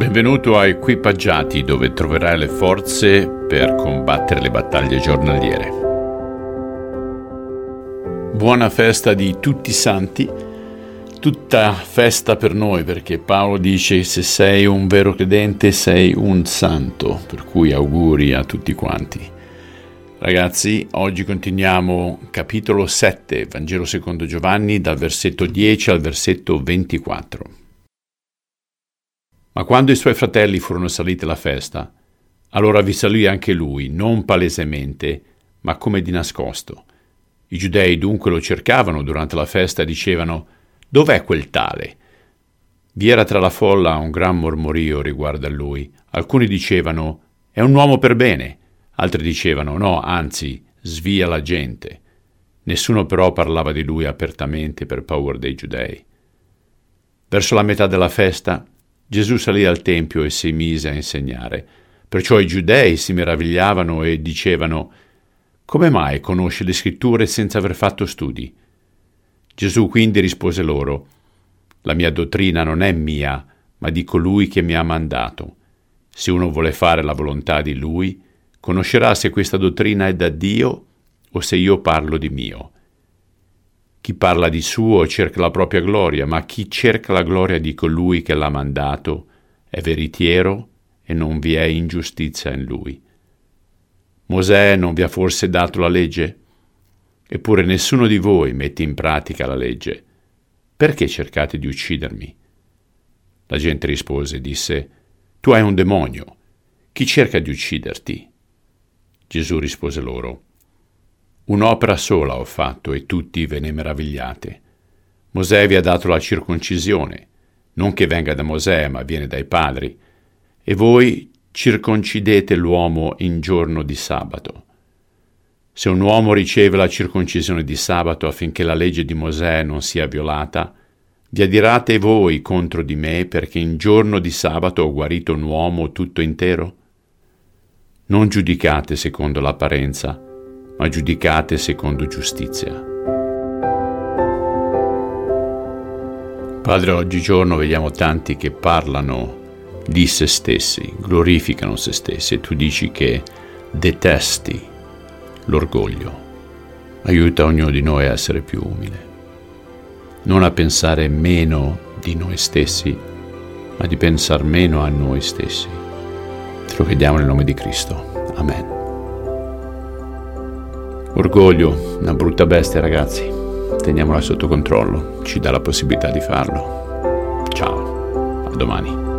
Benvenuto a Equipaggiati dove troverai le forze per combattere le battaglie giornaliere. Buona festa di tutti i santi, tutta festa per noi perché Paolo dice se sei un vero credente sei un santo, per cui auguri a tutti quanti. Ragazzi, oggi continuiamo capitolo 7, Vangelo secondo Giovanni, dal versetto 10 al versetto 24. Ma quando i suoi fratelli furono saliti alla festa, allora vi salì anche lui, non palesemente, ma come di nascosto. I giudei dunque lo cercavano durante la festa e dicevano Dov'è quel tale? Vi era tra la folla un gran mormorio riguardo a lui. Alcuni dicevano È un uomo per bene, altri dicevano No, anzi, svia la gente. Nessuno però parlava di lui apertamente per paura dei giudei. Verso la metà della festa Gesù salì al Tempio e si mise a insegnare. Perciò i giudei si meravigliavano e dicevano Come mai conosce le scritture senza aver fatto studi? Gesù quindi rispose loro La mia dottrina non è mia, ma di colui che mi ha mandato. Se uno vuole fare la volontà di lui, conoscerà se questa dottrina è da Dio o se io parlo di mio. Chi parla di suo cerca la propria gloria, ma chi cerca la gloria di colui che l'ha mandato è veritiero e non vi è ingiustizia in lui. Mosè non vi ha forse dato la legge? Eppure nessuno di voi mette in pratica la legge. Perché cercate di uccidermi? La gente rispose e disse, Tu hai un demonio. Chi cerca di ucciderti? Gesù rispose loro, Un'opera sola ho fatto e tutti ve ne meravigliate. Mosè vi ha dato la circoncisione, non che venga da Mosè, ma viene dai padri, e voi circoncidete l'uomo in giorno di sabato. Se un uomo riceve la circoncisione di sabato affinché la legge di Mosè non sia violata, vi adirate voi contro di me perché in giorno di sabato ho guarito un uomo tutto intero? Non giudicate secondo l'apparenza, ma giudicate secondo giustizia. Padre, oggigiorno vediamo tanti che parlano di se stessi, glorificano se stessi e tu dici che detesti l'orgoglio. Aiuta ognuno di noi a essere più umile, non a pensare meno di noi stessi, ma di pensare meno a noi stessi. Te lo chiediamo nel nome di Cristo. Amen. Orgoglio, una brutta bestia ragazzi, teniamola sotto controllo, ci dà la possibilità di farlo. Ciao, a domani.